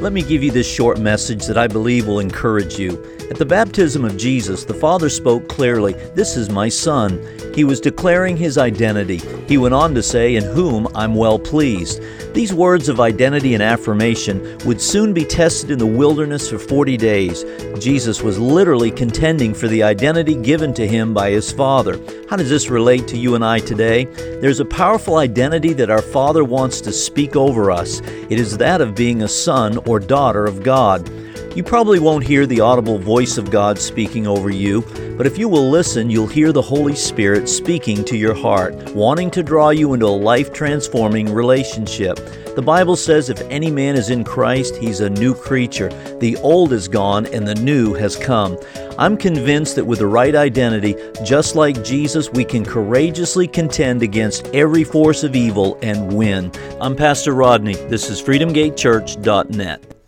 Let me give you this short message that I believe will encourage you. At the baptism of Jesus, the Father spoke clearly, This is my Son. He was declaring his identity. He went on to say, In whom I'm well pleased. These words of identity and affirmation would soon be tested in the wilderness for 40 days. Jesus was literally contending for the identity given to him by his Father. How does this relate to you and I today? There's a powerful identity that our Father wants to speak over us. It is that of being a son or daughter of God. You probably won't hear the audible voice of God speaking over you, but if you will listen, you'll hear the Holy Spirit speaking to your heart, wanting to draw you into a life transforming relationship. The Bible says if any man is in Christ, he's a new creature. The old is gone and the new has come. I'm convinced that with the right identity, just like Jesus, we can courageously contend against every force of evil and win. I'm Pastor Rodney. This is freedomgatechurch.net.